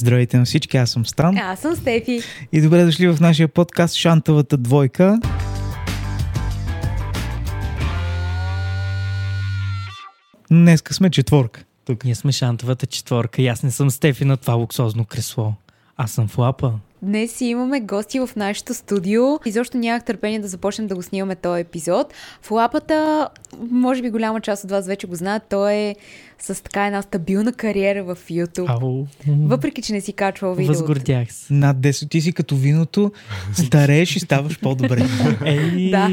Здравейте на всички, аз съм Стан. Аз съм Стефи. И добре дошли в нашия подкаст Шантовата двойка. Днеска сме четворка. Тук. Ние сме шантовата четворка и аз не съм Стефи на това луксозно кресло. Аз съм Флапа. Днес си имаме гости в нашето студио. Изобщо нямах търпение да започнем да го снимаме този епизод. Флапата, може би голяма част от вас вече го знаят, той е с така една стабилна кариера в YouTube. Ау. Въпреки, че не си качвал видео. Възгордях се. Над 10 ти си като виното, старееш и ставаш по-добре. Ей, Да.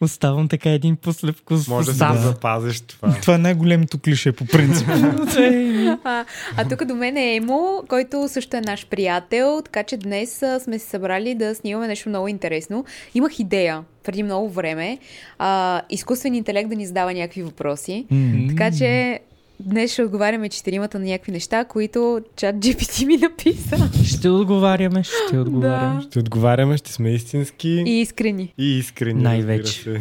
Оставам така един послевкус. Може да си Да. го запазиш това. Това е най-големото клише по принцип. А, а тук до мен е Емо, който също е наш приятел, така че днес а, сме се събрали да снимаме нещо много интересно. Имах идея преди много време а, изкуствен интелект да ни задава някакви въпроси. М. Така че днес ще отговаряме четиримата на някакви неща, които чат GPT ми написа. Ще отговаряме, ще отговаряме. Да. Ще отговаряме, ще сме истински И искрени. и искрени. Най-вече.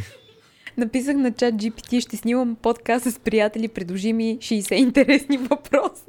Написах на чат GPT, ще снимам подкаст с приятели, предложи ми 60 интересни въпроса.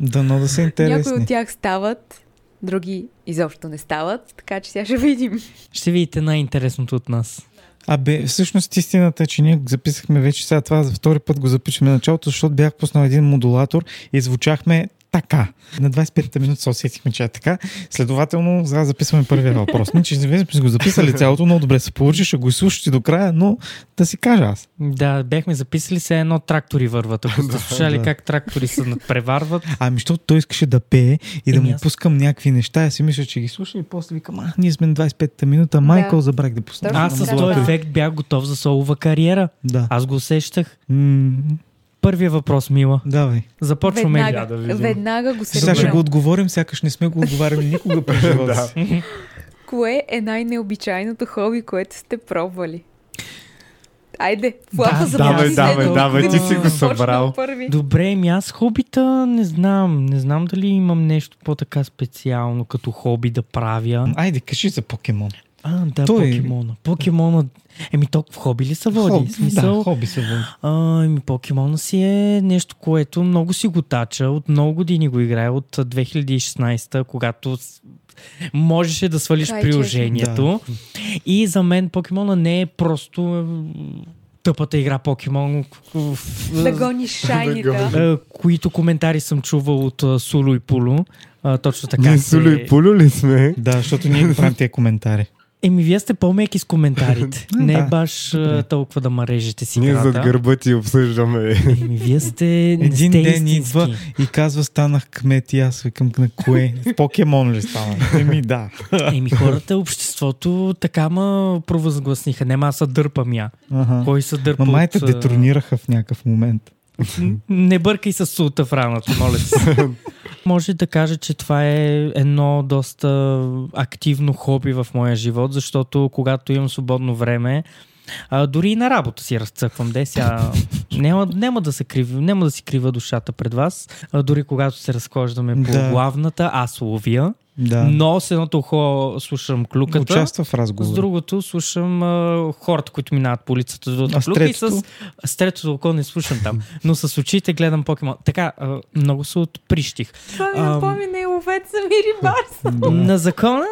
Дано да са Някои интересни. от тях стават, други изобщо не стават, така че сега ще видим. Ще видите най-интересното от нас. Абе, всъщност истината е, че ние записахме вече сега това за втори път го запишем на началото, защото бях пуснал един модулатор и звучахме така. На 25-та минута се усетихме, че е така. Следователно, сега записваме първия въпрос. Не, че сме го записали цялото, много добре се получи, ще го изслушате до края, но да си кажа аз. Да, бяхме записали се едно трактори върват. Ако сте слушали да. как трактори се надпреварват, Ами, защото той искаше да пее и да му аз- пускам някакви неща. Аз си мисля, че ги слуша и после викам, а, ние сме на 25-та минута, Майкъл, забрах да пусна. Аз с този ефект бях готов за солова кариера. Да. Аз го усещах. Първия въпрос, Мила. давай. Започваме? Веднага, да видим. веднага го се Сега ще го отговорим, сякаш не сме го отговаряли никога през живота. Кое е най-необичайното хоби, което сте пробвали? Айде, флапа Да, за давай, първи давай, седмица. давай, ти си го събрал. Добре, ми аз хобита не знам. Не знам дали имам нещо по-така специално като хоби да правя. Айде, кажи за покемон. А, да, Той- покемона. Покемона. Еми, толкова в хоби ли се води? Хоб, смисъл, Да, хоби се води. а, еми, покемона си е нещо, което много си го тача. От много години го играя. От а, 2016, когато можеше да свалиш е приложението. И за мен покемона не е просто тъпата игра покемон. Да гониш шайнита. А, които коментари съм чувал от Суло и Пуло. А, точно така. Ние се- Сулю и Пулю ли сме? Да, защото ние го правим тия коментари. Еми, вие сте по-меки с коментарите. не е Да, баш толкова да ма режете си Ние зад гърба ти обсъждаме. Еми, вие сте не Един сте ден истински. идва и казва, станах кмет и аз викам на кое? В покемон ли станах? Еми да. Еми, хората, обществото така ма провъзгласниха. Нема аз се дърпам я. Ага. Кой се дърпа Ма май те от, детронираха в някакъв момент. Не бъркай с султа в раната, моля ти се. Може да кажа, че това е едно доста активно хоби в моя живот, защото когато имам свободно време, а, дори и на работа си разцъквам. Де сега няма, няма, да се крив, няма да си крива душата пред вас. А, дори когато се разхождаме по Да. главната, аз ловя. Да. Но с едното ухо слушам клюката. Участва в С разговор. другото слушам а, хората, които минават по улицата до А с клюка и с, с третото око не слушам там. Но с очите гледам покемон. Така, а, много се отприщих. Това ми Ам. напомня и и рибар. съм. На закона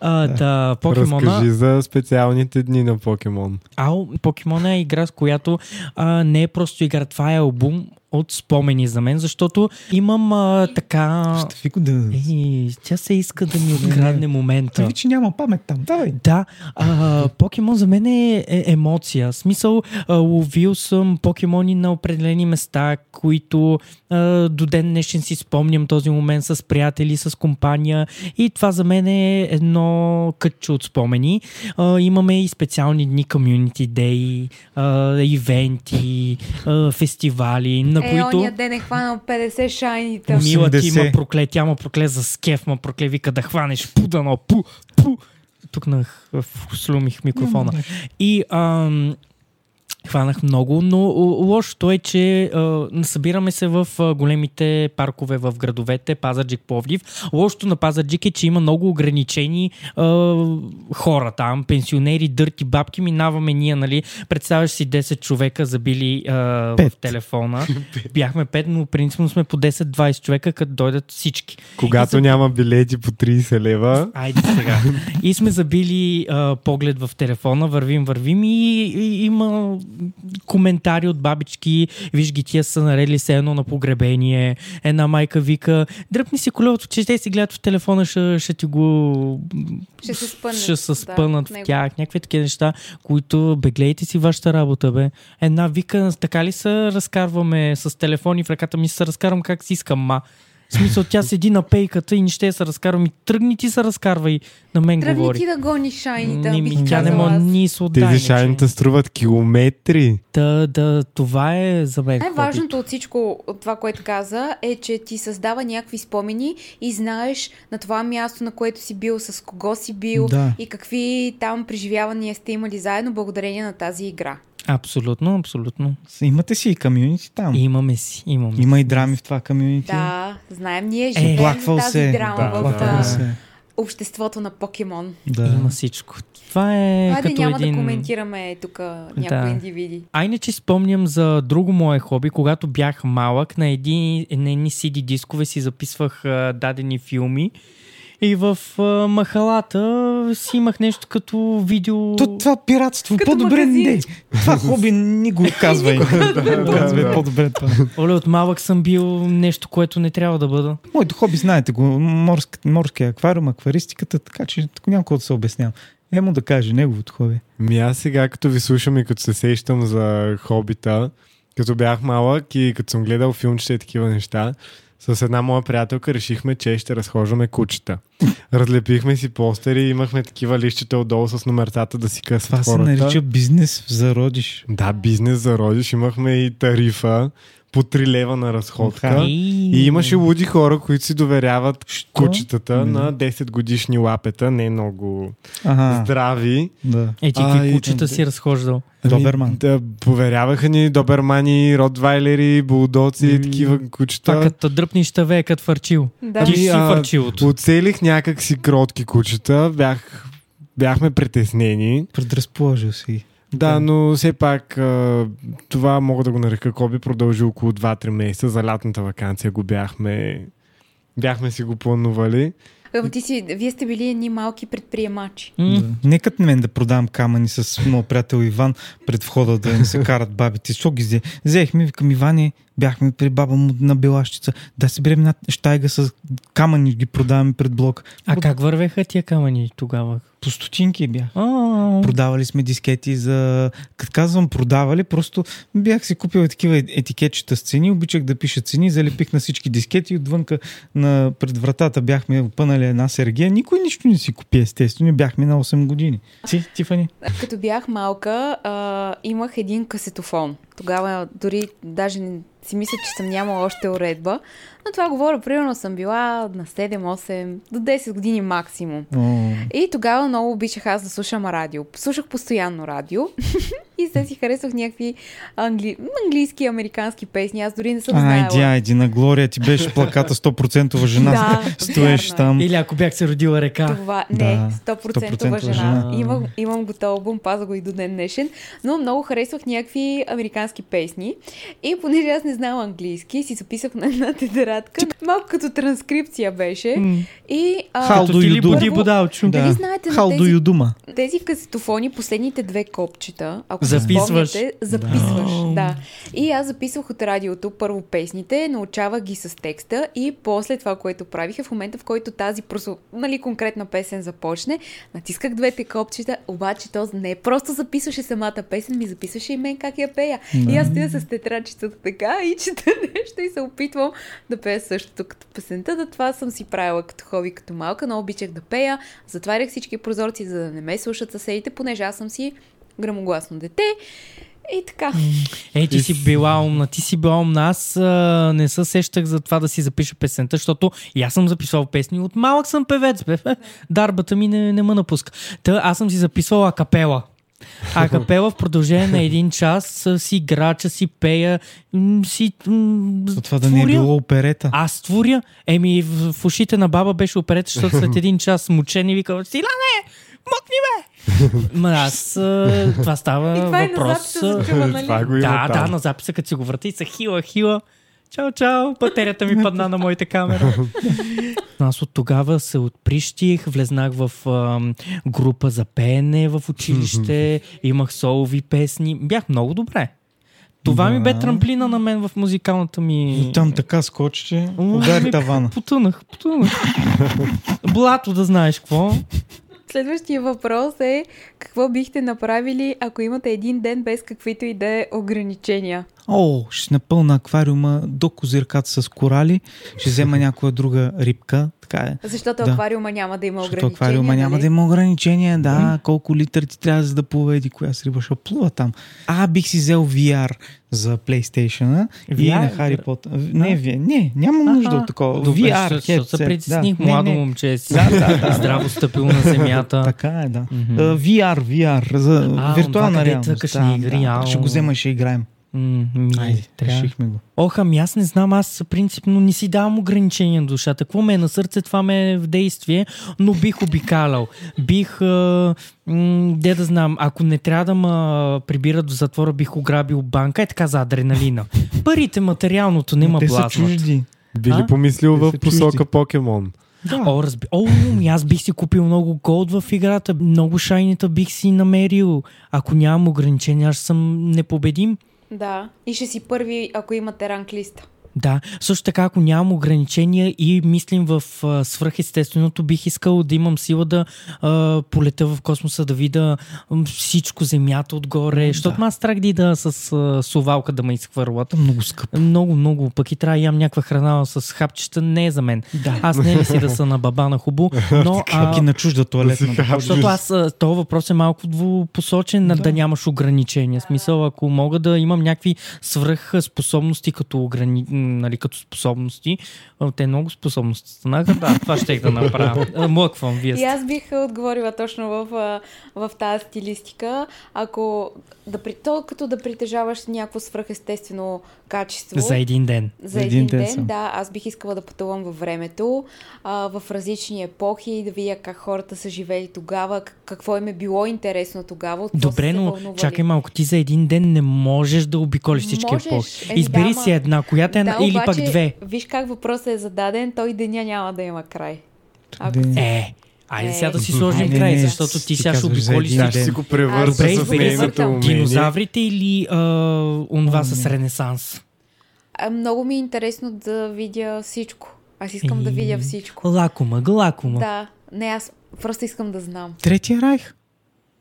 а, да, покемона. Разкажи за специалните дни на покемон. Ау, покемона е игра, с която а, не е просто игра, това е албум от спомени за мен, защото имам а, така... Го да... Ей, тя се иска да ми открадне момента. Ви, че няма памет там. Давай. Да, а, покемон за мен е, е емоция. В Смисъл, а, ловил съм покемони на определени места, които а, до ден днешен си спомням този момент с приятели, с компания и това за мен е едно кътче от спомени. А, имаме и специални дни, community day, а, ивенти, а, фестивали, на Е, които... ония ден е хванал 50 шайнита. Ми- Мила ти 80. има прокле, тя ма прокле за скеф, ма прокле, вика да хванеш пудано, пу, пу. Тук на слумих микрофона. И ам, Хванах много, но лошото е, че а, събираме се в а, големите паркове в градовете, Пазарджик, Пловдив. Лошото на Пазарджик е, че има много ограничени а, хора там, пенсионери, дърти бабки, минаваме ние, нали, представяш си 10 човека забили а, в телефона. Бяхме 5, но принципно сме по 10-20 човека, като дойдат всички. Когато за- няма билети по 30 лева, Айде сега. И сме забили а, поглед в телефона, вървим, вървим и, и има коментари от бабички. Виж ги, тия са наредили се едно на погребение. Една майка вика, дръпни си колелото, че те си гледат в телефона, ще, ще ти го... Ще се спънат, Ще се да, спънат в в тях. Някакви такива неща, които бе, гледайте си вашата работа, бе. Една вика, така ли се разкарваме с телефони в ръката ми, се разкарвам как си искам, ма. В смисъл, тя седи на пейката и не ще се разкарвам. И тръгни ти се разкарвай. На мен Тръгни говори. ти да гониш шайните, Ми, бих ми, тя не може ни се отдай. тези шайните струват километри. Да, да, това е за мен. Най-важното от всичко, от това, което каза, е, че ти създава някакви спомени и знаеш на това място, на което си бил, с кого си бил Да. и какви там преживявания сте имали заедно благодарение на тази игра. Абсолютно, абсолютно. Имате си и комюнити там. Имаме си, имаме. Има и драми в това комюнити. Да, знаем, ние живеем Оплаквал тази се. драма Да, в оплаквал а, се. обществото на покемон. Да. Има всичко. Това е Хайде, като няма един... да коментираме тук някои Да. индивиди. А иначе спомням за друго мое хоби, когато бях малък, на, един, на едни CD дискове си записвах а, дадени филми и в а, махалата си имах нещо като видео... То, това пиратство, Като по-добре магазин. не. Това хоби ни го казвай. Казвай по-добре това. Оле, от малък съм бил нещо, което не трябва да бъда. Моето хоби, знаете го, морски, морския аквариум, акваристиката, така че какво да се обяснявам. Е му да каже неговото хоби. Ми аз сега, като ви слушам и като се сещам за хобита, като бях малък и като съм гледал филмчета и такива неща, с една моя приятелка решихме, че ще разхождаме кучета. Разлепихме си постери, имахме такива лищета отдолу с номерцата да си късват Това се хората. нарича бизнес зародиш. Да, бизнес за родиш. Имахме и тарифа по 3 лева на разходка. И имаше луди хора, които си доверяват Що? кучетата М. на 10 годишни лапета, не много Ага, здрави. да. Е, ти какви кучета си разхождал? Доберман. Да, поверяваха ни добермани, ротвайлери, булдоци и М. такива кучета. като дръпниш таве, е като фарчил. Да. Ти ще си а, фарчилото. Оцелих някак си кротки кучета, бях, бяхме притеснени. Предразположил си. Да, но все пак а, това мога да го нарека Коби продължи около 2-3 месеца. За лятната вакансия го бяхме бяхме си го планували. Ама ти си, вие сте били едни малки предприемачи. М, Да. Нека мен да продавам камъни с моят приятел Иван пред входа да не се карат бабите. Що ги взе? Взехме, викам Иване, бяхме при баба му на Белащица. Да си берем една щайга с камъни, ги продаваме пред блок. А как вървеха тия камъни тогава? По стотинки бях. А, Продавали сме дискети за... Като казвам продавали, просто бях си купил такива етикетчета с цени, обичах да пиша цени, залепих на всички дискети и отвънка на пред вратата бяхме опънали една сергия. Никой нищо не си купи, естествено. Бяхме на 8 години. Ти, Тифани? Като бях малка, а, имах един касетофон. Тогава дори даже си мисля, че съм нямала още уредба. Но това говоря, примерно съм била на 7-8, до 10 години максимум. О, И тогава много обичах аз да слушам радио. Слушах постоянно радио и се си харесвах някакви англи... английски и американски песни. Аз дори не съм Айди, знаела. айди, на Глория ти беше плаката 100% жена. Да, Стоеш вярно е. там. Или ако бях се родила река. Това, не, Да, 100%, 100% жена. жена. Имам, имам го този албум, паза го и до ден днешен, но много харесвах някакви американски песни. И понеже аз не знам английски, си записах на една тетрадка, малко като транскрипция беше. М, И а, How do you do? Първо-? Дали Да. знаете на How do тези- you дума? тези касетофони, последните две копчета, ако Записваш. спомняте, записваш. Да. Да. И аз записвах от радиото първо песните, научавах ги с текста и после това, което правих е в момента, в който тази просто, нали, конкретна песен започне, натисках двете копчета, обаче то не просто записваше самата песен, ми записваше и мен как я пея. И аз стоя с тетрадчицата така и чета нещо и се опитвам да пея същото като песента. Да това съм си правила като хоби, като малка, но обичах да пея. Затварях всички прозорци, за да не ме слушат съседите, понеже аз съм си грамогласно дете. И така. Е, ти си била умна, ти си била умна. Аз а, не се сещах за това да си запиша песента, защото и аз съм записвал песни. От малък съм певец, бе. Дарбата ми не, не ме напуска. Та, аз съм си записвала капела. А капела в продължение на един час си играча, си пея, си За това да не е било оперета. Аз творя. Еми, в, в ушите на баба беше оперета, защото след един час мучени вика, Силане, мъкни бе! Ма аз, това става И това е на въпрос. записа нали? Това го има Да, да, на записа, като си го врати, са хила, хила. Чао, чао, батерията ми падна на моята камера. Аз от тогава се отприщих, влезнах в ам, група за пеене в училище, имах солови песни. Бях много добре. Това ми бе Да. трамплина на мен в музикалната ми... И там така скочи, че удари ами, тавана. Потънах, потънах. Блато да знаеш какво. Следващия въпрос е какво бихте направили, ако имате един ден без каквито и да е ограничения? О, ще напълна аквариума до козирката с корали, ще взема някоя друга рибка, така е. Защото Да. аквариума няма да има Защото ограничения. аквариума няма нали? да има ограничения, да, колко литър ти трябва за да плува еди коя с риба ще плува там. А, бих си взел VR за PlayStation и VR? на Хари Потър. Не, не, не, няма нужда от такова. Добре, VR, защото- защото се притесних. да. Не, Младо не. момче си. Да, да, да. Здраво стъпило на земята. Така е, да. Мгм. Uh, VR, VR, за А, виртуална реалност. игри, ау. ще го взема и ще играем. М, ми, Айде, трябва. решихме го. Ох, ами аз не знам, аз принципно не си давам ограничения на душата. Какво ме е на сърце, това ме е в действие, но бих обикалял. Бих, а, м, де да знам, ако не трябва да ме прибират в затвора, бих ограбил банка, е така за адреналина. Парите, материалното не ме Те са чужди. Би ли помислил Те в посока чужди. покемон? Да. О, разби... О, ми аз бих си купил много голд в играта, много шайнита бих си намерил. Ако нямам ограничения, аз съм непобедим. Да. И ще си първи, ако имате ранг листа. Да, също така, ако нямам ограничения и мислим в а, свръхестественото, бих искал да имам сила да а, полета в космоса, да видя всичко, земята отгоре, защото ме аз страх да ида с а, совалка да ме изхвърлят. Много скъпо. Много, много. Пък и трябва да ям някаква храна с хапчета, не е за мен. Да. Аз не ли си да са на баба на хубо, но... Пък и на чужда туалетна. да. Защото аз, а, този въпрос е малко двупосочен, да. да нямаш ограничения. Смисъл, ако мога да имам някакви свръх способности като, ограни... нали, като способности, те много способности станаха, да, това ще да направя. А, Млъквам, вие И сте. аз бих отговорила точно в, в тази стилистика. Ако да, при- то като да притежаваш някакво свръхестествено качество. За един ден. За един, ден, ден да, аз бих искала да пътувам във времето, а, в различни епохи, да видя как хората са живели тогава, какво им е било интересно тогава. Добре, но вълнували. чакай малко, ти за един ден не можеш да обиколиш всички Можеш. епохи. Избери да, си ама- една, която е една да, или обаче, две. Виж как въпросът е зададен, той деня няма да има край. Ако Е, айде Е. сега да си сложим Не, край, не, защото ти ти сега ще обиколиш Тя ще си го превърза Добре, с избери нейното. Динозаврите или а, онова с Ренесанс? А, много ми е интересно да видя всичко. Аз искам да видя всичко. Лакома, глакома. Да, не, аз просто искам да знам. Третия райх.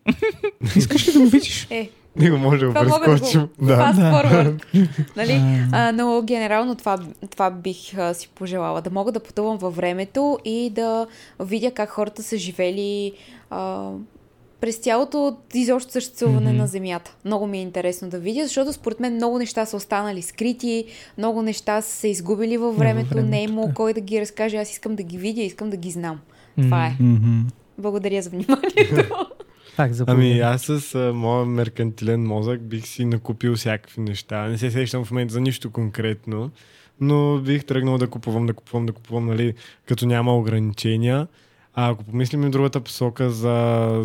Искаш ли да го видиш? Е, Ние го може да го прескочим. Да. fast forward. нали? а, но генерално това, това бих а, си пожелала. Да мога да пътувам във времето и да видя как хората са живели а, през цялото изобщо съществуване Мгм. на Земята. Много ми е интересно да видя, защото според мен много неща са останали скрити, много неща са се изгубили във времето, времето, не е имало да. кой да ги разкаже. Аз искам да ги видя, искам да ги знам. Това е. Благодаря за вниманието. Пак Ами аз с а, моя меркантилен мозък бих си накупил всякакви неща. Не се сещам в момента за нищо конкретно, но бих тръгнал да купувам, да купувам, да купувам, нали, като няма ограничения. А ако помислим и другата посока за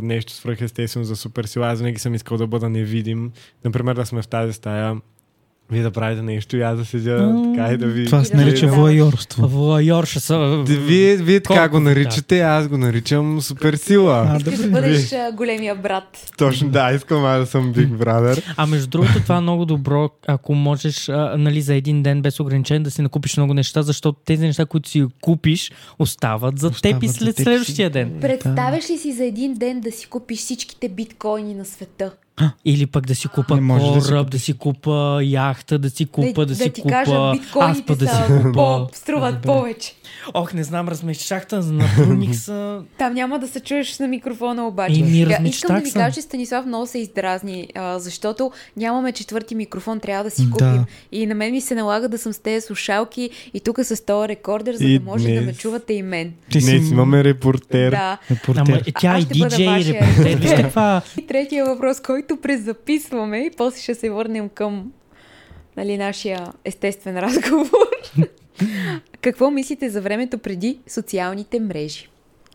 нещо свръхестествено, за суперсила, аз винаги съм искал да бъда невидим. Например, да сме в тази стая, вие да правите нещо и аз да седя М, така и да ви... Това се да нарича видиш. воайорство. Вуайор ще са... Вие, вие така Колко го наричате, аз го наричам суперсила. А, Искаш да бъдеш а, големия брат. Точно, да, искам аз да съм Big Brother. А между другото, това е много добро, ако можеш а, нали, за един ден без ограничение да си накупиш много неща, защото тези неща, които си купиш, остават за теб и Остават след следващия ден. Представяш ли си за един ден да си купиш всичките биткоини на света? Или пък да си купа Не може да си кораб, купиш. да си купа яхта, да си купа, да, да си ти купа... кажа, пък да си са купа... по, струват повече. Ох, не знам, размещахта на Бруник са... Там няма да се чуеш на микрофона обаче. Я, размечтах искам да ви кажа, че Станислав много се издразни, а, защото нямаме четвърти микрофон, трябва да си Да. купим. И на мен ми се налага да съм с тези слушалки и тук с този рекордер, за И да може да ме днес- чувате и мен. Ти си Днес имаме репортер. Да. репортер. Ама е, тя Аз и ще бъда диджей, репортер. Вижте каква... И третия въпрос, който презаписваме и после ще се върнем към нали, нашия естествен разговор. Какво мислите за времето преди социалните мрежи?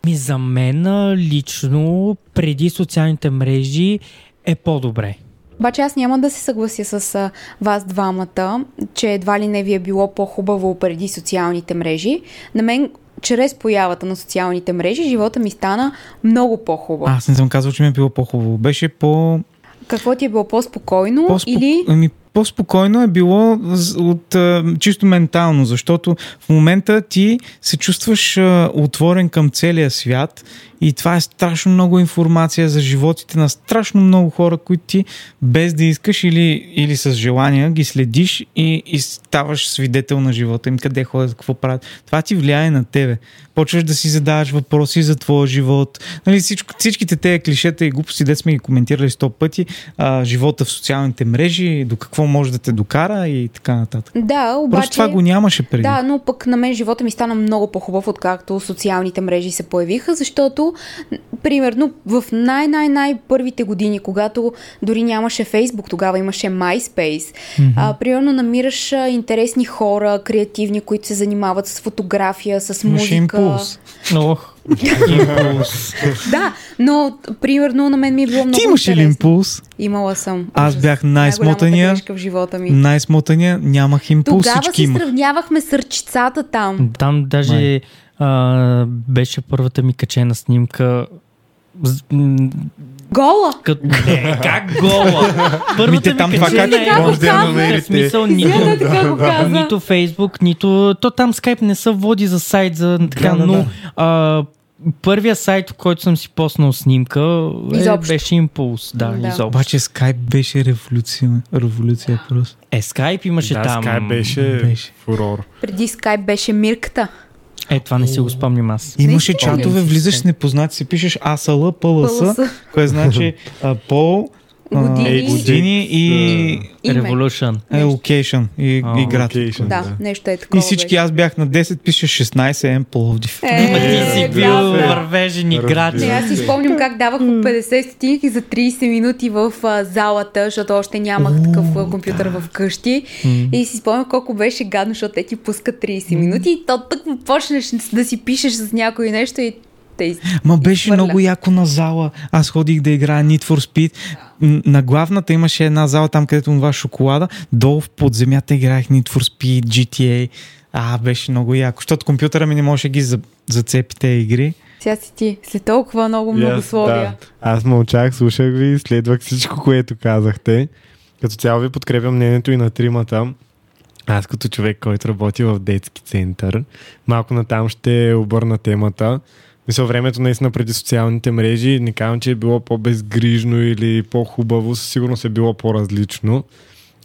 Ми за мен лично преди социалните мрежи е по-добре. Обаче аз няма да се съглася с вас двамата, че едва ли не ви е било по-хубаво преди социалните мрежи. На мен, чрез появата на социалните мрежи, живота ми стана много по-хубав. Аз не съм казал, че ми е било по-хубаво. Беше по... Какво ти е било по-спокойно по-спок... или... Ами, по-спокойно е било от чисто ментално, защото в момента ти се чувстваш отворен към целия свят и това е страшно много информация за животите на страшно много хора, които ти без да искаш или, или с желание ги следиш и, и ставаш свидетел на живота им, къде ходят, какво правят. Това ти влияе на тебе. Почваш да си задаваш въпроси за твоя живот. Нали, всичко, всичките тези клишета и глупости, де сме ги коментирали сто пъти, а, живота в социалните мрежи, до какво може да те докара и така нататък. Да, обаче... Просто това го нямаше преди. Да, но пък на мен живота ми стана много по-хубав, откакто социалните мрежи се появиха, защото, примерно, в най-най-най първите години, когато дори нямаше Фейсбук, тогава имаше MySpace, mm-hmm. а, примерно намираш интересни хора, креативни, които се занимават с фотография, с Имаше музика. импулс. Ох, импулс. Да, но, примерно, на мен ми е било много Ти имаш ли импулс? Имала съм. Аз бях най-смотания. в живота ми. Най-смотания, нямах импулс, Тогава се имах. сравнявахме с ръчицата там. Там даже а, беше първата ми качена снимка. Гола! Като... Не, как гола? Първата Ми те там това качена как- е- може да намерите. смисъл, нито, каза. нито Фейсбук, нито... То там скайп не се води за сайт, за така, Да, да, но да. а, първия сайт, в който съм си поснал снимка, е, Изобщо. беше импулс. Да, Да. изобщо. Обаче скайп беше революция. Революция просто. Е, скайп имаше да, там. Skype беше, беше. фурор. Преди скайп беше Мирката. Е, това не си го спомням аз. Имаше чатове, влизаш с непознати, си пишеш АСЛ, ПЛС, ПЛС. кое значи а, а, Години. години и. Revolution. е, локейшн и, А, и град. Location, Да, нещо е такова. И всички, беше. аз бях на 10, пише 16 М Пловдив. Е, ти си да, бил да. вървежен играч. Не, аз си спомням как давах по 50 стотинки за 30 минути в а, залата, защото още нямах такъв а, компютър в къщи. И си спомням колко беше гадно, защото те ти пускат 30 минути и то тък му почнеш да си пишеш с някой нещо и те из- Ма беше изхвърля. много яко на зала. Аз ходих да играя Need for Speed. М, На главната имаше една зала там, където това шоколада. Долу в подземята играех Need for Speed, GTA. А, беше много яко. Защото компютъра ми не можеше да ги за- зацепи тези игри. Сега си ти, след толкова много многословия. да. Аз мълчах, слушах ви, следвах всичко, което казахте. Като цяло ви подкрепям мнението и на тримата. Аз като човек, който работи в детски център, малко натам ще обърна темата. Мисля, времето наистина преди социалните мрежи, не казвам, че е било по-безгрижно или по-хубаво, със сигурност е било по-различно.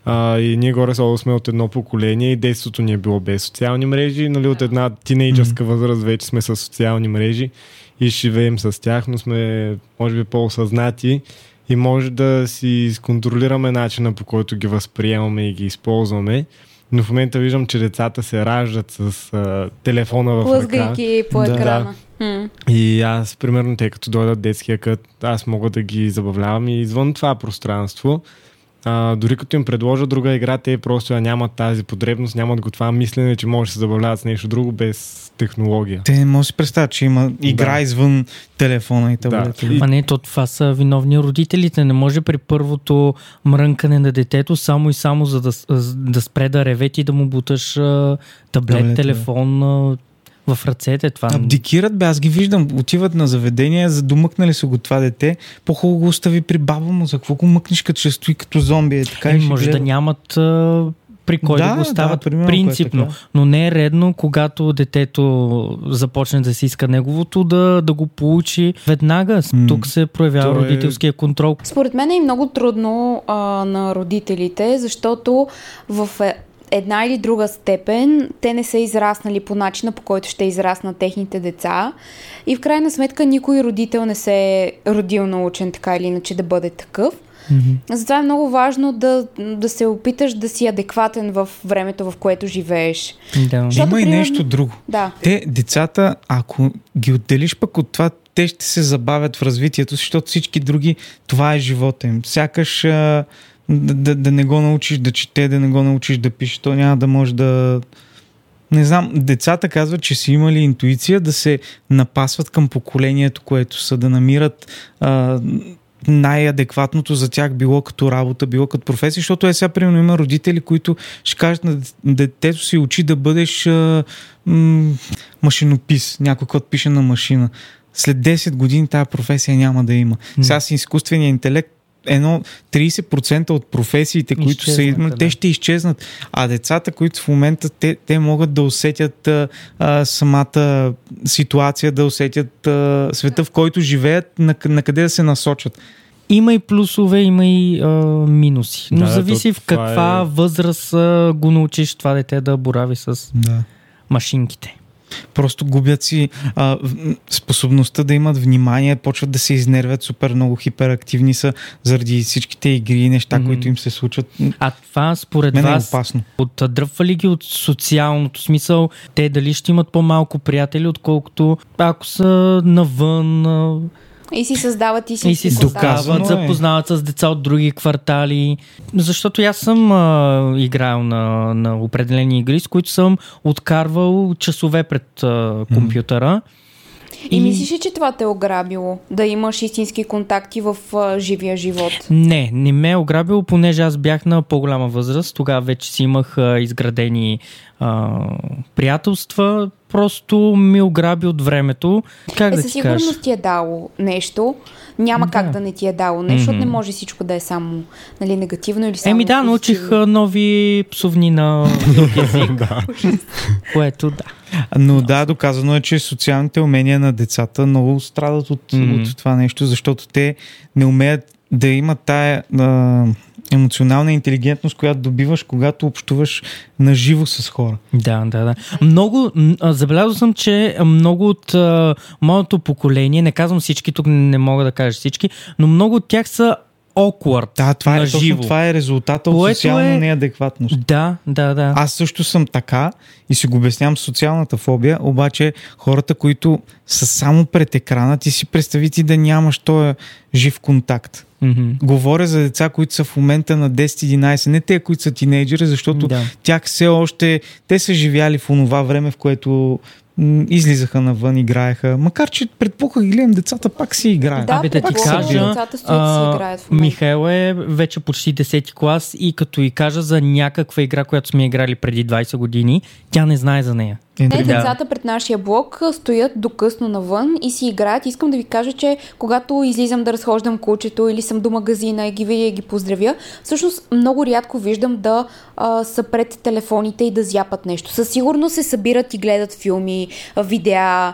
А, и ние горе-солу сме от едно поколение и детството ни е било без социални мрежи. Нали, от една тинейджърска възраст вече сме с социални мрежи и живеем с тях, но сме, може би, по-осъзнати и може да си контролираме начина по който ги възприемаме и ги използваме. Но в момента виждам, че децата се раждат с а, телефона в ръка. Плъзгайки по Да. екрана. М. И аз, примерно, те като дойдат детския кът, аз мога да ги забавлявам и извън това пространство. А, дори като им предложа друга игра, те просто я нямат тази потребност, нямат го това мислене, че може да се забавляват с нещо друго без технология. Те не може да си представят, че има игра Да. извън телефона и таблета. И- Ма не, то това са виновни родителите. Не може при първото мрънкане на детето само и само за да, с- да спре да реве ти да му буташ а, таблет, Таблет, да. телефон а, в ръцете. Това Абдикират, бе, аз ги виждам. Отиват на заведение, задумъкнали са го това дете. По-хубаво го остави при баба му. За какво го мъкнеш, като ще стои като зомби? Е, така е, и може гледа. да нямат а, при който Да, го да, стават примерно, ако е принципно. така. но не е редно, когато детето започне да си иска неговото, да, да го получи веднага. М. Тук се проявява То е- родителския контрол. Според мен е много трудно а, на родителите, защото в е- една или друга степен те не са израснали по начина, по който ще израснат техните деца. И в крайна сметка никой родител не се е родил научен така или иначе да бъде такъв. Затова е много важно да, да се опиташ да си адекватен в времето, в което живееш. Да. Защото, Има и примерно- нещо друго. Да. Те, децата, ако ги отделиш пък от това, те ще се забавят в развитието си, защото всички други, това е живота им. Сякаш а, да, да, да не го научиш да чете, да не го научиш да пише, то няма да може да... Не знам, децата казват, че са имали интуиция да се напасват към поколението, което са, да намират а, най-адекватното за тях, било като работа, било като професия, защото е сега, примерно, има родители, които ще кажат на детето си учи да бъдеш а, м- машинопис, някой, който пише на машина. След 10 години тази професия няма да има. Сега с изкуствения интелект едно 30% от професиите, които са имали, да. те ще изчезнат. А децата, които в момента, те, те могат да усетят а, а, самата ситуация, да усетят а, света, в който живеят, на, на къде да се насочат. Има и плюсове, има и а, минуси. Но Да, зависи то в каква е- възраст а, го научиш това дете да борави с Да. машинките. Просто губят си а, способността да имат внимание, почват да се изнервят супер много, хиперактивни са заради всичките игри и неща, Мгм. които им се случват. А това според Мен е вас опасно. отдръпва ли ги от социалното смисъл? Те дали ще имат по-малко приятели, отколкото ако са навън И си създават и и си си си доказват, е. запознават с деца от други квартали. Защото аз съм а, играл на, на определени игри, с които съм откарвал часове пред а, компютъра. И мислиш ли, че това те е ограбило? Да имаш истински контакти в а, живия живот? Не, не ме е ограбило, понеже аз бях на по-голяма възраст. Тогава вече си имах а, изградени а, приятелства. Просто ми ограби от времето. Как Е, да със ти кажа? сигурност ти е дало нещо. Няма Да. как да не ти е дало нещо, защото не Мгм. може всичко да е само нали, негативно или само Еми да, научих нови псовни на друг език. Което да. Но да, доказано е, че социалните умения на децата много страдат от, Мгм. от това нещо, защото те не умеят да имат тая а, емоционална интелигентност, която добиваш, когато общуваш наживо с хора. Да, да, да. Много, забелязал съм, че много от а, моето поколение, не казвам всички, тук не мога да кажа всички, но много от тях са awkward Да, това е, точно това е резултата от социална е- неадекватност. Да, да, да. Аз също съм така и си го обяснявам социалната фобия, обаче хората, които са само пред екрана, ти си представи ти да нямаш този жив контакт. Мгм. Говоря за деца, които са в момента на 10-11, не те, които са тинейджери, защото Да. тях все още, те са живяли в онова време, в което м, излизаха навън, играеха. Макар, че предпока ги гледам, децата пак си играят. Да, Абе, да ти кажа, момента. Михаел е вече почти 10 клас и като и кажа за някаква игра, която сме играли преди 20 години, тя не знае за нея. Е, Те, Да. децата пред нашия блок стоят до късно навън и си играят. Искам да ви кажа, че когато излизам да разхождам кучето или съм до магазина и ги видя и ги поздравя, всъщност много рядко виждам да а, са пред телефоните и да зяпат нещо. Със сигурност се събират и гледат филми, видеа,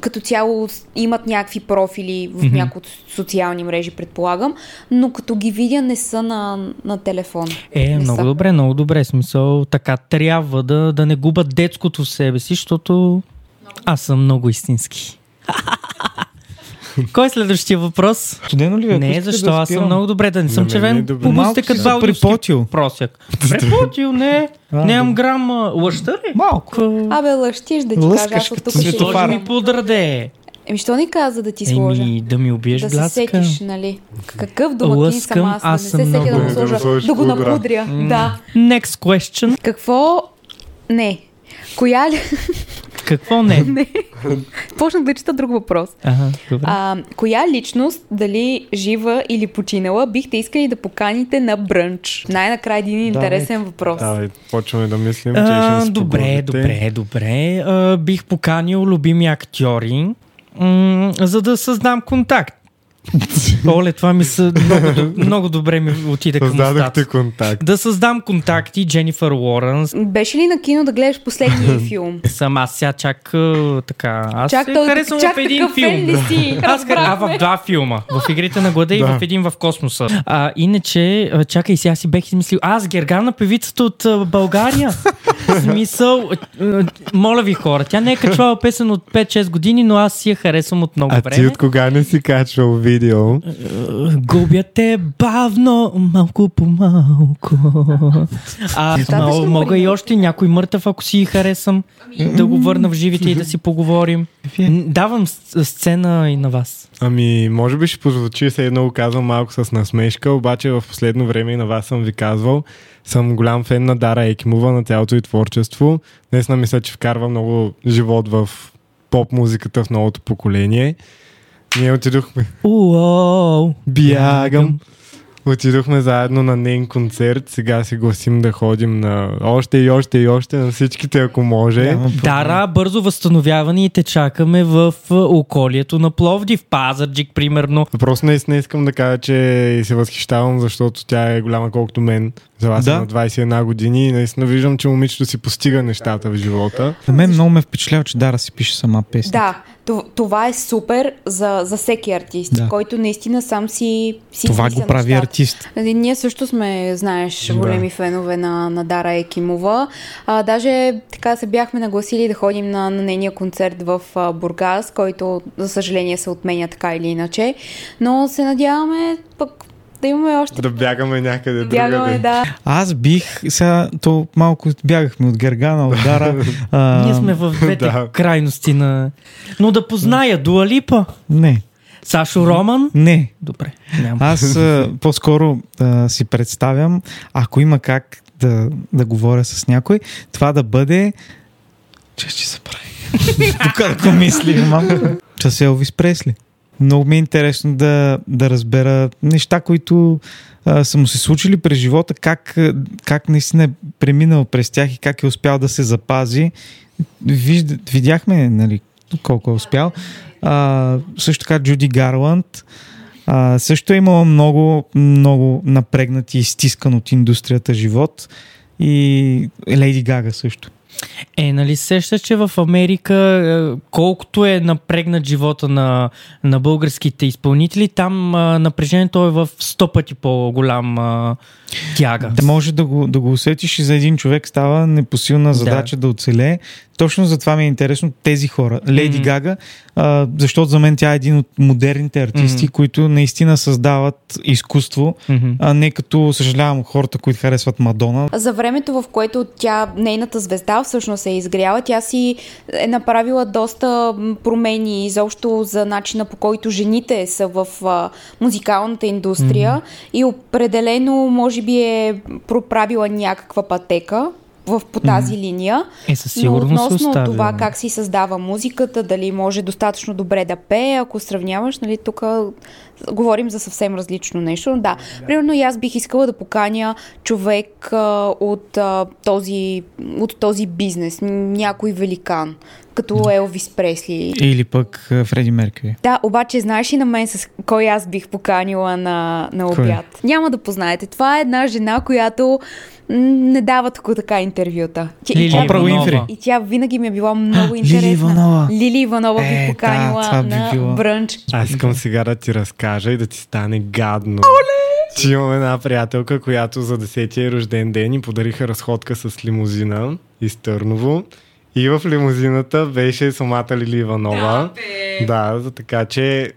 като цяло имат някакви профили в някои от социални мрежи, предполагам, но като ги видя не са на, на телефон. Е, не много са. добре, много добре. Смисъл, така трябва да, да не губят детското в себе си, защото аз съм много истински. Кой е следващия въпрос? Студено ли? Ако Не, защо? да аз съм много добре, да не съм е червен добре. по Малко бузите си като валдовски припотил. просяк. Препотил, не. А, Нямам грам лъща ли? Малко. Абе, лъщиш да ти Лъскаш кажа, аз от тук си ще Сложи светофар. ми подраде. Еми, що ни каза да ти сложа? Еми, да ми убиеш да се сетиш, нали? Какъв домакин съм аз, аз да не съм се сетя да го. Да сложа, да го напудря. Да. Next question. Какво... Не. Коя ли... Какво не? не. Почнах да чета друг въпрос. Ага, добре. А, коя личност, дали жива или починала, бихте искали да поканите на брънч? Най-накрая един интересен въпрос. Давай, почваме да мислим, че А, ще добре, добре, добре. А, бих поканил любими актьори, м- за да създам контакт. Оле, това ми са много, много добре ми отиде към Създадохте устата. контакт. Да създам контакти, Дженифър Лоренс. Беше ли на кино да гледаш последния филм? Съм аз сега чак така. Аз Чак се той- харесвам чак в един филм. ли си? Аз. А, в два филма. В Игрите на глада и Да. в един в космоса. А, иначе, чакай, сега си бех измислил. Аз, Гергана, певицата от България. Смисъл, моля ви хора, тя не е качвала песен от 5-6 години, но аз си я харесвам от много А ти време. от кога не си качвал видео? Губя те бавно, малко по малко. А, Достатъчно м- мога и още някой мъртъв, ако си харесам, да го върна в живите и да си поговорим. Давам сцена и на вас. Ами, може би ще позвучи, се едно го казвам малко с насмешка, обаче в последно време и на вас съм ви казвал, съм голям фен на Дара Екимова, на цялото и творчество. Днес мисля, че вкарва много живот в поп музиката в новото поколение. Ние отидохме, Уоу. бягам, отидохме заедно на нейн концерт, сега си гласим да ходим на още и още и още на всичките, ако може. Дара, бързо възстановяване и те чакаме в околието на Пловдив, Пазарджик, примерно. Просто наистина искам да кажа, че се възхищавам, защото тя е голяма колкото мен. За вас Да. да. на 21 години и наистина виждам, че момичето си постига нещата в живота. На мен много ме впечатлява, че Дара си пише сама песни. Да, то- това е супер за, за всеки артист, Да. който наистина сам си, си Това го прави нещата. артист. Нали, Ние също сме, знаеш, Да. големи фенове на, на Дара Екимова. А, даже така се бяхме нагласили да ходим на, на нейния концерт в а, Бургас, който, за съжаление, се отменя така или иначе. Но се надяваме пък да имаме още. Да бягаме някъде Бягаме, да. Аз бих, сега то малко бягахме от Гергана, от Дара. а, Ние сме в двете да. крайности на... Но да позная Дуалипа, Не, Сашо Роман. не. Добре, няма. Аз а, по-скоро а, си представям, ако има как да, да говоря с някой, това да бъде... Че ще се прави. Тук ако мисли, мам. Че се Елвис Пресли. Много ми е интересно да, да разбера неща, които а, са му се случили през живота, как, как наистина е преминал през тях и как е успял да се запази. Вижда, видяхме нали, колко е успял. А, също така Джуди Гарланд. А, също е имала много, много напрегнат и изтискан от индустрията живот. И Лейди Гага също. Е, нали се сеща, че в Америка, е, колкото е напрегнат живота на, на българските изпълнители, там а, напрежението е в 100 пъти по-голям а, тяга. Да може да го, да го усетиш и за един човек става непосилна задача да, да оцелее. Точно за това ми е интересно тези хора. Леди Мгм. Гага, а, защото за мен тя е един от модерните артисти, Мгм. които наистина създават изкуство, Мгм. а не като съжалявам хората, които харесват Мадона. За времето, в което тя, нейната звезда всъщност е изгряла, тя си е направила доста промени изобщо за начина по който жените са в а, музикалната индустрия mm-hmm. и определено може би е проправила някаква пътека в, по тази mm-hmm. линия. Е, със Но сигурност се относно оставя. това как си създава музиката, дали може достатъчно добре да пее, ако сравняваш, нали, тук говорим за съвсем различно нещо. Но да, примерно и аз бих искала да поканя човек а, от, а, този, от този бизнес, някой великан, като Елвис Пресли. Или пък а, Фреди Меркюри. Да, обаче знаеш ли на мен с кой аз бих поканила на, на Кой? обяд? Няма да познаете. Това е една жена, която не дава тако така интервюта. Тя, и, Лили тя, Опра. Уинфри. и тя винаги ми е била много Лили интересна. Иванова. Лили Иванова Е, бих да, поканила това би на било. брънч. Аз искам сега да ти разкажа и да ти стане гадно. Че имам една приятелка, която за 10-я рожден ден ни подариха разходка с лимузина из Търново. И в лимузината беше самата Лили Иванова. Да, за така че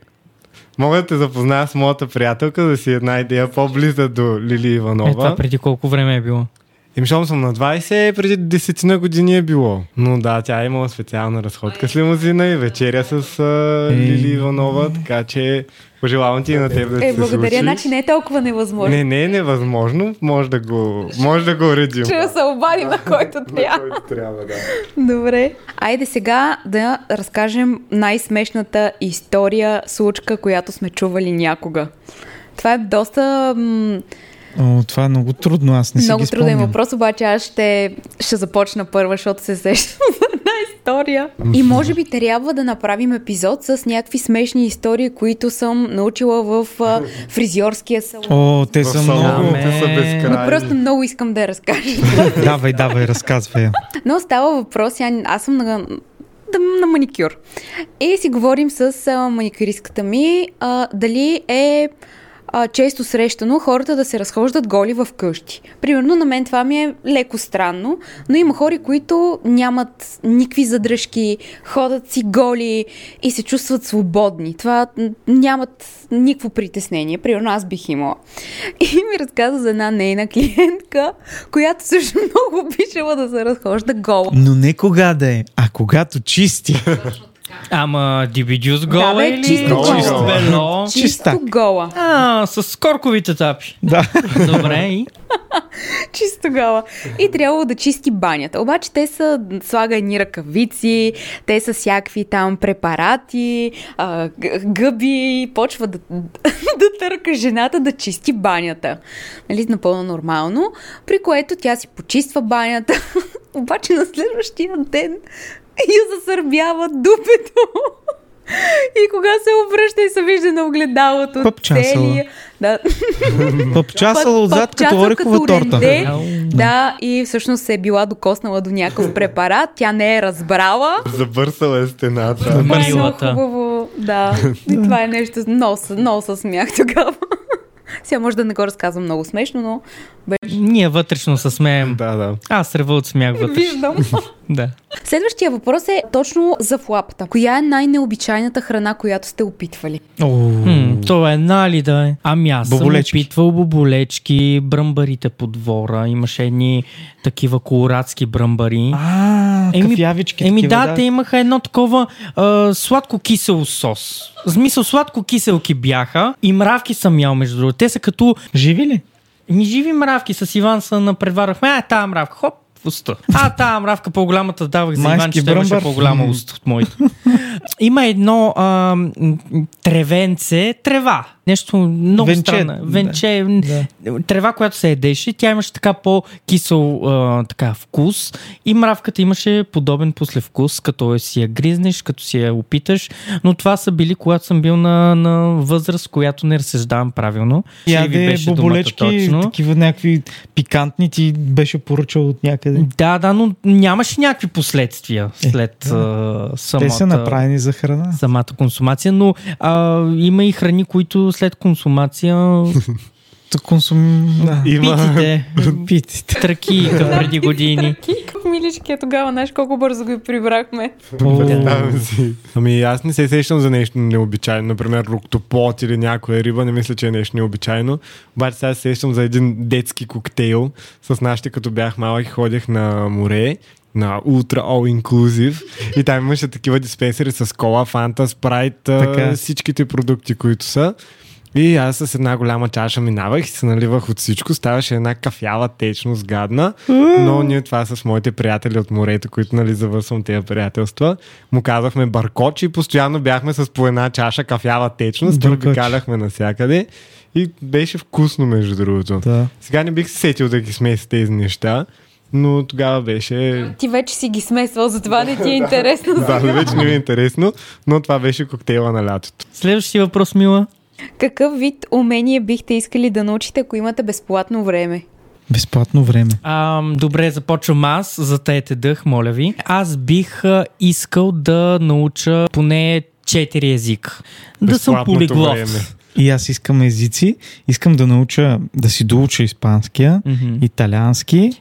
мога да те запозная с моята приятелка, да си една идея по-близа до Лили Е, това Иванова. преди колко време е било? Им, щом съм на 20, преди 10 на години е било. Но да, тя е имала специална разходка с лимузина и вечеря с а. Лили Иванова, така че пожелавам ти и на теб да Е, се благодаря. случи. Значи не е толкова невъзможно. Не, не е невъзможно, може да го, може да го уредим. Ще се обадим на който трябва. който трябва, да. Добре. Айде сега да разкажем най-смешната история, случка, която сме чували някога. Това е доста м- О, това е много трудно, аз не си много ги труден въпрос, обаче аз ще, ще започна първа, защото се сещам за една история. И може би трябва да направим епизод с някакви смешни истории, които съм научила в а, фризьорския салон. О, те са много... те са безкрайни. Но просто много искам да я разкажа. давай, давай, разказвай я. Но става въпрос, я, аз съм на, на, на маникюр. И си говорим с а, маникюристката ми а, дали е а, често срещано хората да се разхождат голи в къщи. Примерно на мен това ми е леко странно, но има хора, които нямат никакви задръжки, ходят си голи и се чувстват свободни. Това нямат никакво притеснение. Примерно аз бих имала. И ми разказа за една нейна клиентка, която също много обичала да се разхожда гола. Но не кога да е, а когато чисти. Ама дибидюс Да, гола бе, или чисто чисто гола. бело? Чисто Чистак. гола. А, с корковите тапи. да. Добре, и? Чисто гола. И трябвало да чисти банята. Обаче те са, слага едни ръкавици, те са всякакви там препарати, а, гъби, почва да, да търка жената да чисти банята. Нали, напълно нормално. При което тя си почиства банята. Обаче на следващия ден я засърбява дупето. И кога се обръща и се вижда на огледалото Пъпчасала. целия... Да, Пъпчасала отзад като пъпчасал орехова като торта. ренде. Да, и всъщност се е била докоснала до някакъв препарат, тя не е разбрала. Забърсала е стената. Това е хубаво, да. И това е нещо, много, се- много се смях тогава. Сега може да не го разказвам много смешно, но Ние вътрешно се смеем. Да, да. Аз рева от смях вътре. виждам. Да. Следващия въпрос е точно за флапата. Коя е най-необичайната храна, която сте опитвали? О, М, то е една ли да е? Ами аз Боболечки. съм опитвал боболечки, бръмбарите по двора. Имаше едни такива колорадски бръмбари. А, Еми- кафявички Еми такива, да, те имаха едно такова а, сладко-кисело сос. В смисъл, сладко-киселки бяха и мравки съм ял между другото. Те са като Живи ли? Ми живи мравки с Иван са напредварахме. А, тая мравка, хоп, в уста. А, тая мравка по-голямата давах за Майски Иван, че имаше по-голяма уста от моето. Има едно а, тревенце, трева. Нещо много Венче, странно. да. Венче, Да. трева, която се едеше, тя имаше така по-кисел а, така, вкус и мравката имаше подобен послевкус, като я си я гризнеш, като си я опиташ, но това са били, когато съм бил на, на възраст, която не разсъждавам правилно. Ще ви беше думата боболечки, точно. такива някакви пикантни ти беше поръчал от някъде. Да, да, но нямаше някакви последствия Е, след да. а, самата, Те са направени за храна. самата консумация, но а, има и храни, които след консумация Консум... Да. Има... питите, Питите. тръки преди години. Как милички е тогава, знаеш колко бързо го прибрахме. Ами аз не се сещам за нещо необичайно. Например, руктоплот или някоя риба. Не мисля, че е нещо необичайно. Обаче сега се сещам за един детски коктейл. С нашите, като бях малък, ходех на море на Ultra All Inclusive и там имаше такива диспенсери с кола, фанта, спрайт, Така. всичките продукти, които са. И аз с една голяма чаша минавах и се наливах от всичко. Ставаше една кафява течност гадна. Но ние това с моите приятели от морето, които нали завършвам тези приятелства, му казахме баркоч и постоянно бяхме с по една чаша кафява течност, Баркоч. обикаляхме навсякъде и беше вкусно между другото. Да. Сега не бих се сетил да ги смеся тези неща, но тогава беше... Ти вече си ги смесвал, затова не ти е интересно. Да, вече не ми е интересно, но това беше коктейла на лятото. Следващия въпрос, Мила. Какъв вид умение бихте искали да научите, ако имате безплатно време? Безплатно време. А, добре, започвам аз. Затаете дъх, моля ви. Аз бих искал да науча поне четири езика. Да съм полиглот. време. И аз искам езици. Искам да науча, да си доуча испанския, Мгм. италиански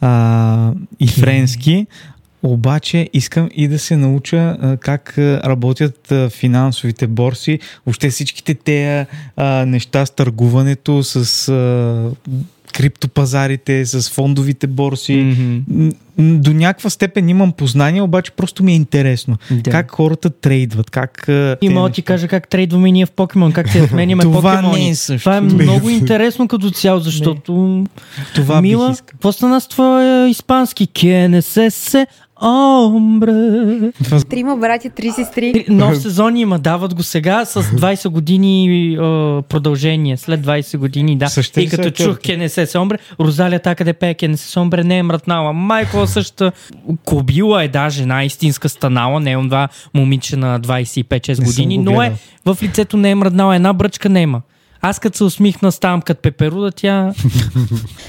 а, и френски. Обаче искам и да се науча а, как работят а, финансовите борси, въобще всичките те неща с търгуването, с а, криптопазарите, с фондовите борси. М, До някаква степен имам познание, обаче просто ми е интересно. Да. Как хората трейдват, как... И мога ти кажа как трейдваме ние в покемон, как се отменяме Това покемони. не е също. Това е много интересно като цяло, защото... Това Мила, какво стана с твоя испански? КНСС, омбре. Трима братя, три сестри. Три- Нов сезон има, дават го сега с 20 години е, продължение. След 20 години, да. Същите И като чух актьорите? Кенесе Сомбре, Розалия та къде пее Кенесе Сомбре не е мрътнала. Майко същата. Кобила е даже една истинска станала, не е това момиче на 25-6 Не съм години, го но е в лицето не е мръднала, една бръчка няма. Аз като се усмихна, ставам като пеперуда, тя...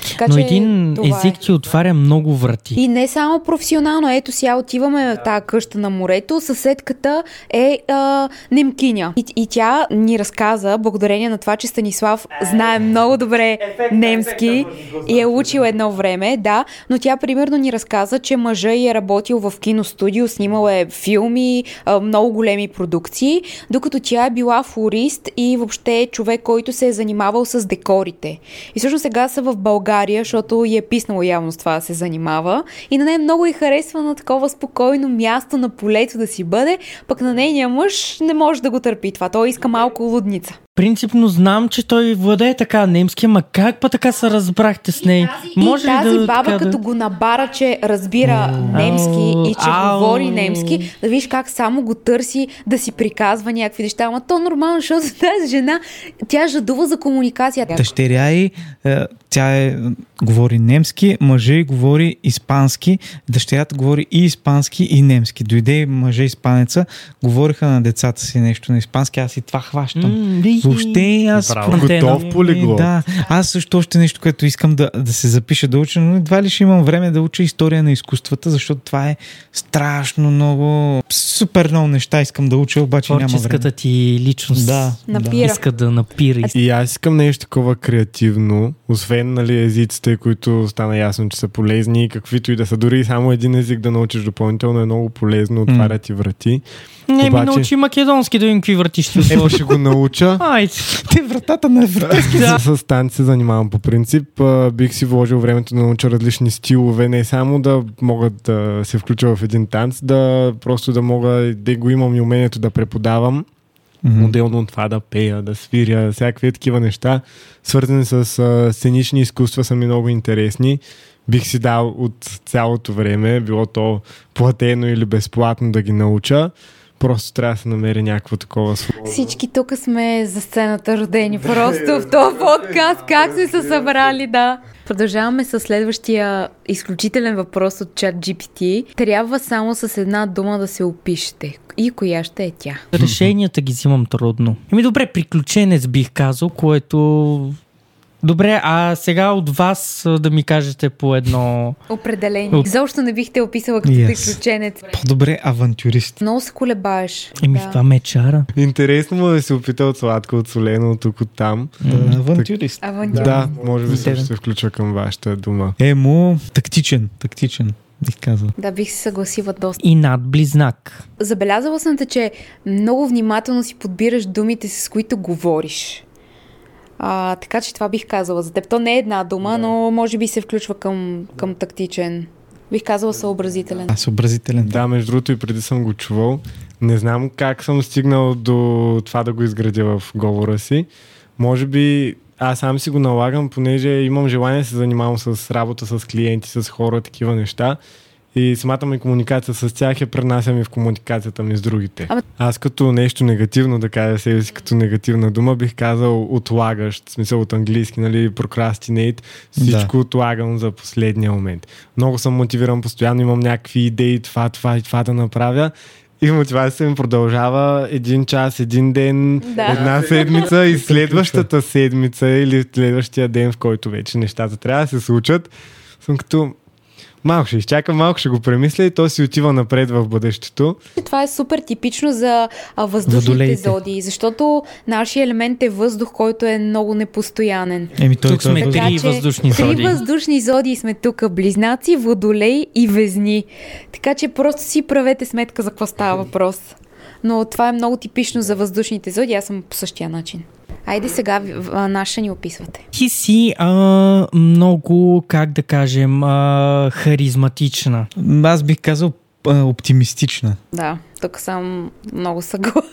Така Но един е. език ти отваря много врати. И не само професионално. Ето сега отиваме в тази къща на морето. Съседката е а, немкиня. И, и тя ни разказа, благодарение на това, че Станислав знае много добре немски и е учил едно време, да, но тя примерно ни разказа, че мъжа й е работил в киностудио, снимал е филми, а, много големи продукции, докато тя е била флорист и въобще е човек, който се е занимавал с декорите. И всъщност сега са в България, защото й е писнало явно с това да се занимава. И на нея много й харесва на такова спокойно място на полето да си бъде, пък на нейния мъж не може да го търпи това. Той иска малко лудница. Принципно знам, че той владее така немски, ама как па така се разбрахте с нея? и тази ли да, баба, така като да... го набара, че разбира немски и че Ау. говори немски, да виж как само го търси да си приказва някакви неща. Ама то нормално, защото тази жена, тя жадува за комуникация. Дъщеря й, е, тя е, говори немски, мъжа й говори испански, дъщерята говори и испански, и немски. Дойде и мъжа испанеца, говориха на децата си нещо на испански, аз и това хващам. Ли- Въобще аз Браво, готов полиглот. Да, аз също още нещо, което искам да, да се запиша да уча, но едва ли ще имам време да уча история на изкуствата, защото това е страшно много, супер много неща искам да уча, обаче няма време. Творческата ти личност Да, Напира. иска да напира. И аз искам нещо такова креативно, освен нали, езиците, които стана ясно, че са полезни и каквито и да са. Дори само един език да научиш допълнително е много полезно, отваря ти врати. Не ми Обаче- научи македонски да видим какви върти ще сложи. ще го науча. Айде. Те вратата на европейски. Да. С танци се занимавам по принцип. Бих си вложил времето да науча различни стилове, не само да мога да се включа в един танц, да просто да мога да го имам и умението да преподавам. Отделно от това да пея, да свиря, всякакви такива неща, свързани с а, сценични изкуства са ми много интересни. Бих си дал от цялото време, било то платено или безплатно да ги науча. Просто трябва да се намери някакво такова слово. Всички тук сме за сцената родени. Просто в този подкаст как сме се събрали, да. Продължаваме с следващия изключителен въпрос от чат GPT. Трябва само с една дума да се опишете. И коя ще е тя? Решенията ги взимам трудно. Еми добре, приключенец бих казал, което... Добре, а сега от вас да ми кажете по едно... Определение. Изобщо не бих те описала като Yes. приключенец. По-добре авантюрист. Много се колебаеш. Еми да. това ме чара. Интересно му е да се опита от сладко, от солено, от тук, от там. Да, авантюрист. Авантюр. Да, може би също се включва към вашата дума. Емо, тактичен, тактичен, бих казал. Да, бих се съгласила доста. И над близнак. Забелязала съм те, че много внимателно си подбираш думите, с които говориш. А, така че това бих казала за теб. То не е една дума, но може би се включва към, към тактичен. Бих казала съобразителен. Аз съобразителен. Да, между другото и преди съм го чувал. Не знам как съм стигнал до това да го изградя в говора си. Може би аз сам си го налагам, понеже имам желание да се занимавам с работа с клиенти, с хора, такива неща. И самата ми комуникация с тях я пренасям и в комуникацията ми с другите. Ама- Аз като нещо негативно, да кажа себе си като негативна дума, бих казал отлагащ, в смисъл от английски, нали, procrastinate, всичко отлагам за последния момент. Много съм мотивиран, постоянно имам някакви идеи, това, това и това да направя. И мотивацията ми продължава един час, един ден, Да. една седмица и следващата седмица или следващия ден, в който вече нещата трябва да се случат, съм като малко ще изчакам, малко ще го премисля и то си отива напред в бъдещето. Това е супер типично за въздушните Водолеите. зодии, защото нашия елемент е въздух, който е много непостоянен. Еми, той Тук той сме е три въздушни три зодии. въздушни зодии сме тук. Близнаци, водолей и везни. Така че просто си правете сметка за какво става въпрос. Но това е много типично за въздушните зодии. Аз съм по същия начин. Айде сега а, наша ни описвате. Ти си а, много, как да кажем, а, харизматична. Аз бих казал а, оптимистична. Да, тук съм много съгласна.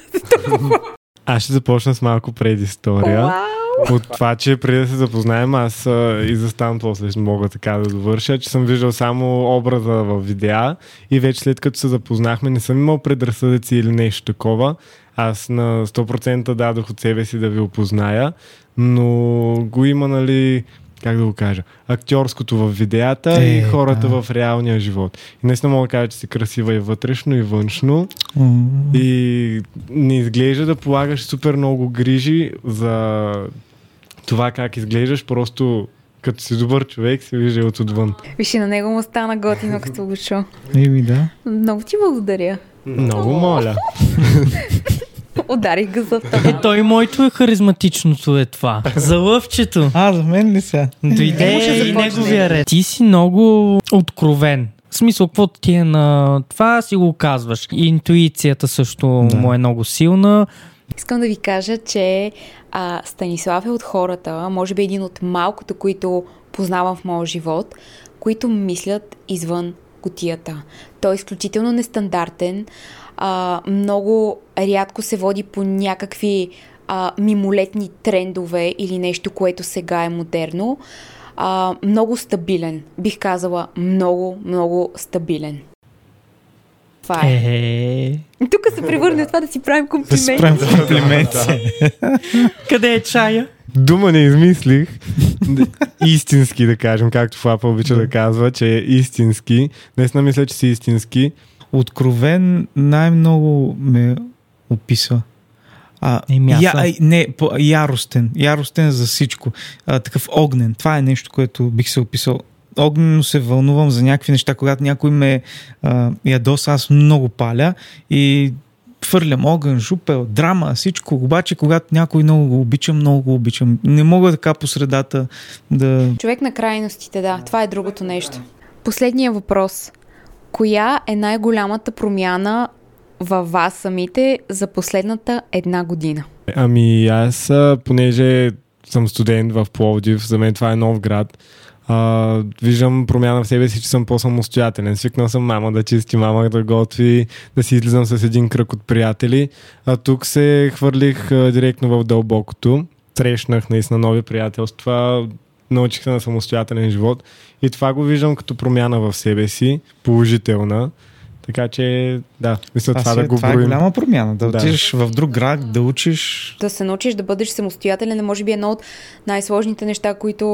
Аз ще започна с малко предистория. Вау! От това, че преди да се запознаем, аз а, и заставам после ще мога така да довърша, че съм виждал само образа в видеа и вече след като се запознахме, не съм имал предразсъдъци или нещо такова. Аз на 100% дадох от себе си да ви опозная, но го има, нали, как да го кажа, актьорското в видеята Е, и хората да. в реалния живот. И наистина мога да кажа, че си красива и вътрешно, и външно. М, И не изглежда да полагаш супер много грижи за това как изглеждаш, просто като си добър човек се вижда от отвън. Виж, на него му стана готино, като го чу. Еми да. Много ти благодаря. Много моля. Ударих го за Е, той моето е харизматичното е това. За лъвчето. А, за мен ли сега? Дойде да и неговия ред. Ти си много откровен. В смисъл, каквото ти е на това, си го казваш. Интуицията също Да. му е много силна. Искам да ви кажа, че а, Станислав е от хората, може би един от малкото, които познавам в моя живот, които мислят извън котията. Той е изключително нестандартен, а, много рядко се води по някакви а, мимолетни трендове или нещо, което сега е модерно. А, много стабилен. Бих казала много, много стабилен. Това е. Е, Тук се превърне това да си правим Да си комплименти. правим комплименти. къде е чая? Дума не измислих. истински да кажем, както Флапа обича да казва, че е истински. Наистина мисля, че си истински. Откровен най-много ме описва. А, Еми, аз я, а, не, по, яростен. Яростен за всичко. А, такъв огнен. Това е нещо, което бих се описал. Огнено се вълнувам за някакви неща, когато някой ме а, ядоса, аз много паля и хвърлям огън, жупел, драма, всичко. Обаче, когато някой много го обичам, много го обичам. Не мога така по средата да... Човек на крайностите, да. Това е другото нещо. Последния въпрос. Коя е най-голямата промяна във вас самите за последната една година? Ами аз, понеже съм студент в Пловдив, за мен това е нов град, а, виждам промяна в себе си, че съм по-самостоятелен. Свикнал съм мама да чисти, мама да готви, да си излизам с един кръг от приятели. А тук се хвърлих а, директно в дълбокото. Срещнах наистина нови приятелства, научих се на самостоятелен живот и това го виждам като промяна в себе си, положителна. Така че, да, мисля това, Това, да го това е броим. голяма промяна. Да, Да. отидеш в друг град, да учиш Да се научиш да бъдеш самостоятелен е може би едно от най-сложните неща, които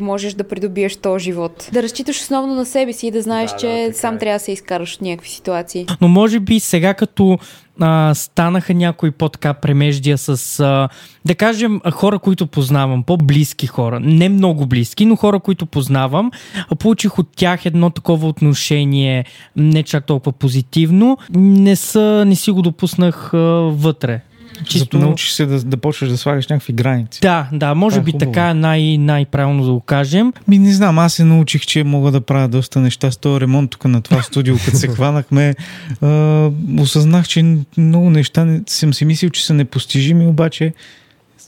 можеш да придобиеш в този живот. Да разчиташ основно на себе си и да знаеш, Да, че да, сам е. трябва да се изкараш от някакви ситуации. Но може би сега като а, станаха някои по-така премеждия с, а, да кажем, хора, които познавам, по-близки хора, не много близки, но хора, които познавам, получих от тях едно такова отношение, не чак толкова позитивно, не, са, не си го допуснах а, вътре. Чисто... научиш се да, да почнеш да слагаш някакви граници. Да, да, може Това е би хубаво. така най- най-правилно да го кажем. Ми не знам, аз се научих, че мога да правя доста неща с този ремонт тук на това студио, като се хванахме. А, осъзнах, че много неща не, съм си мислил, че са непостижими, обаче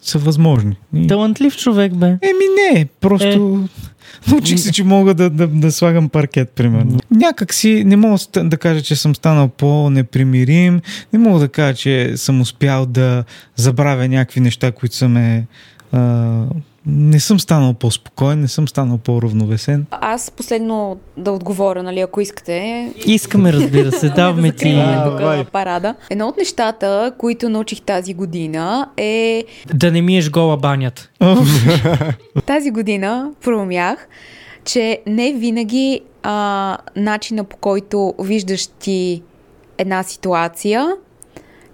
са възможни. И... Талантлив човек бе. Еми не, просто научих се, че мога да, да, да слагам паркет, примерно. Някак си не мога да кажа, че съм станал по-непримирим, не мога да кажа, че съм успял да забравя някакви неща, които са ме... А, не съм станал по-спокоен, не съм станал по-равновесен. Аз последно да отговоря, нали, ако искате. Искаме, разбира се, даваме да ти. Давай. парада. Едно от нещата, които научих тази година е Да не миеш гола банята. Тази година проумях, че не винаги а, начина по който виждаш ти една ситуация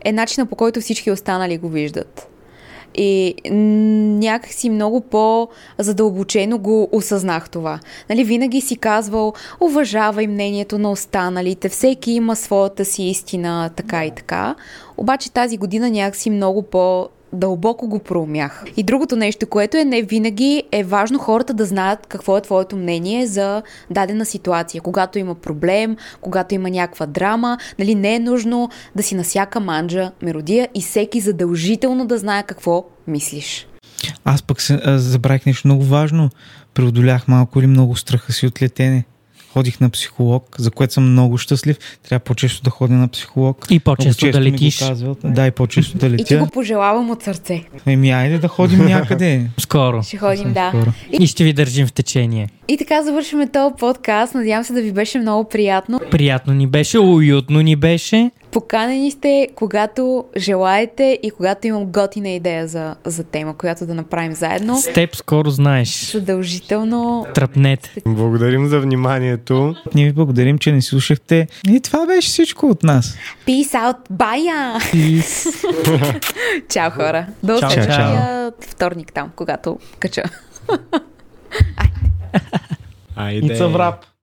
е начина по който всички останали го виждат. И м, някакси много по-задълбочено го осъзнах това. Нали, винаги си казвал, уважавай мнението на останалите, всеки има своята си истина, така и така. Обаче тази година някакси много по- дълбоко го проумях. И другото нещо, което е не винаги е важно хората да знаят какво е твоето мнение за дадена ситуация. Когато има проблем, когато има някаква драма, нали, не е нужно да си на всяка манджа мелодия и всеки задължително да знае какво мислиш. Аз пък забравих нещо много важно. Преодолях малко или много страха си от летене. ходих на психолог, за което съм много щастлив. Трябва по-често да ходя на психолог. И по-често да летиш. казват. Да, и по-често да И ти летя. го пожелавам от сърце. Еми, айде да ходим някъде. Скоро. Ще ходим, да. Скоро. И ще ви държим в течение. И така завършваме този подкаст. Надявам се да ви беше много приятно. Приятно ни беше, уютно ни беше. Поканени сте, когато желаете и когато имам готина идея за, за тема, която да направим заедно. С теб скоро знаеш. Задължително. Тръпнете. Благодарим за вниманието. Ние ви благодарим, че ни слушахте. И това беше всичко от нас. Peace out. Bye! Чао, хора. До следващия вторник там, когато кача. Айде. It's a wrap.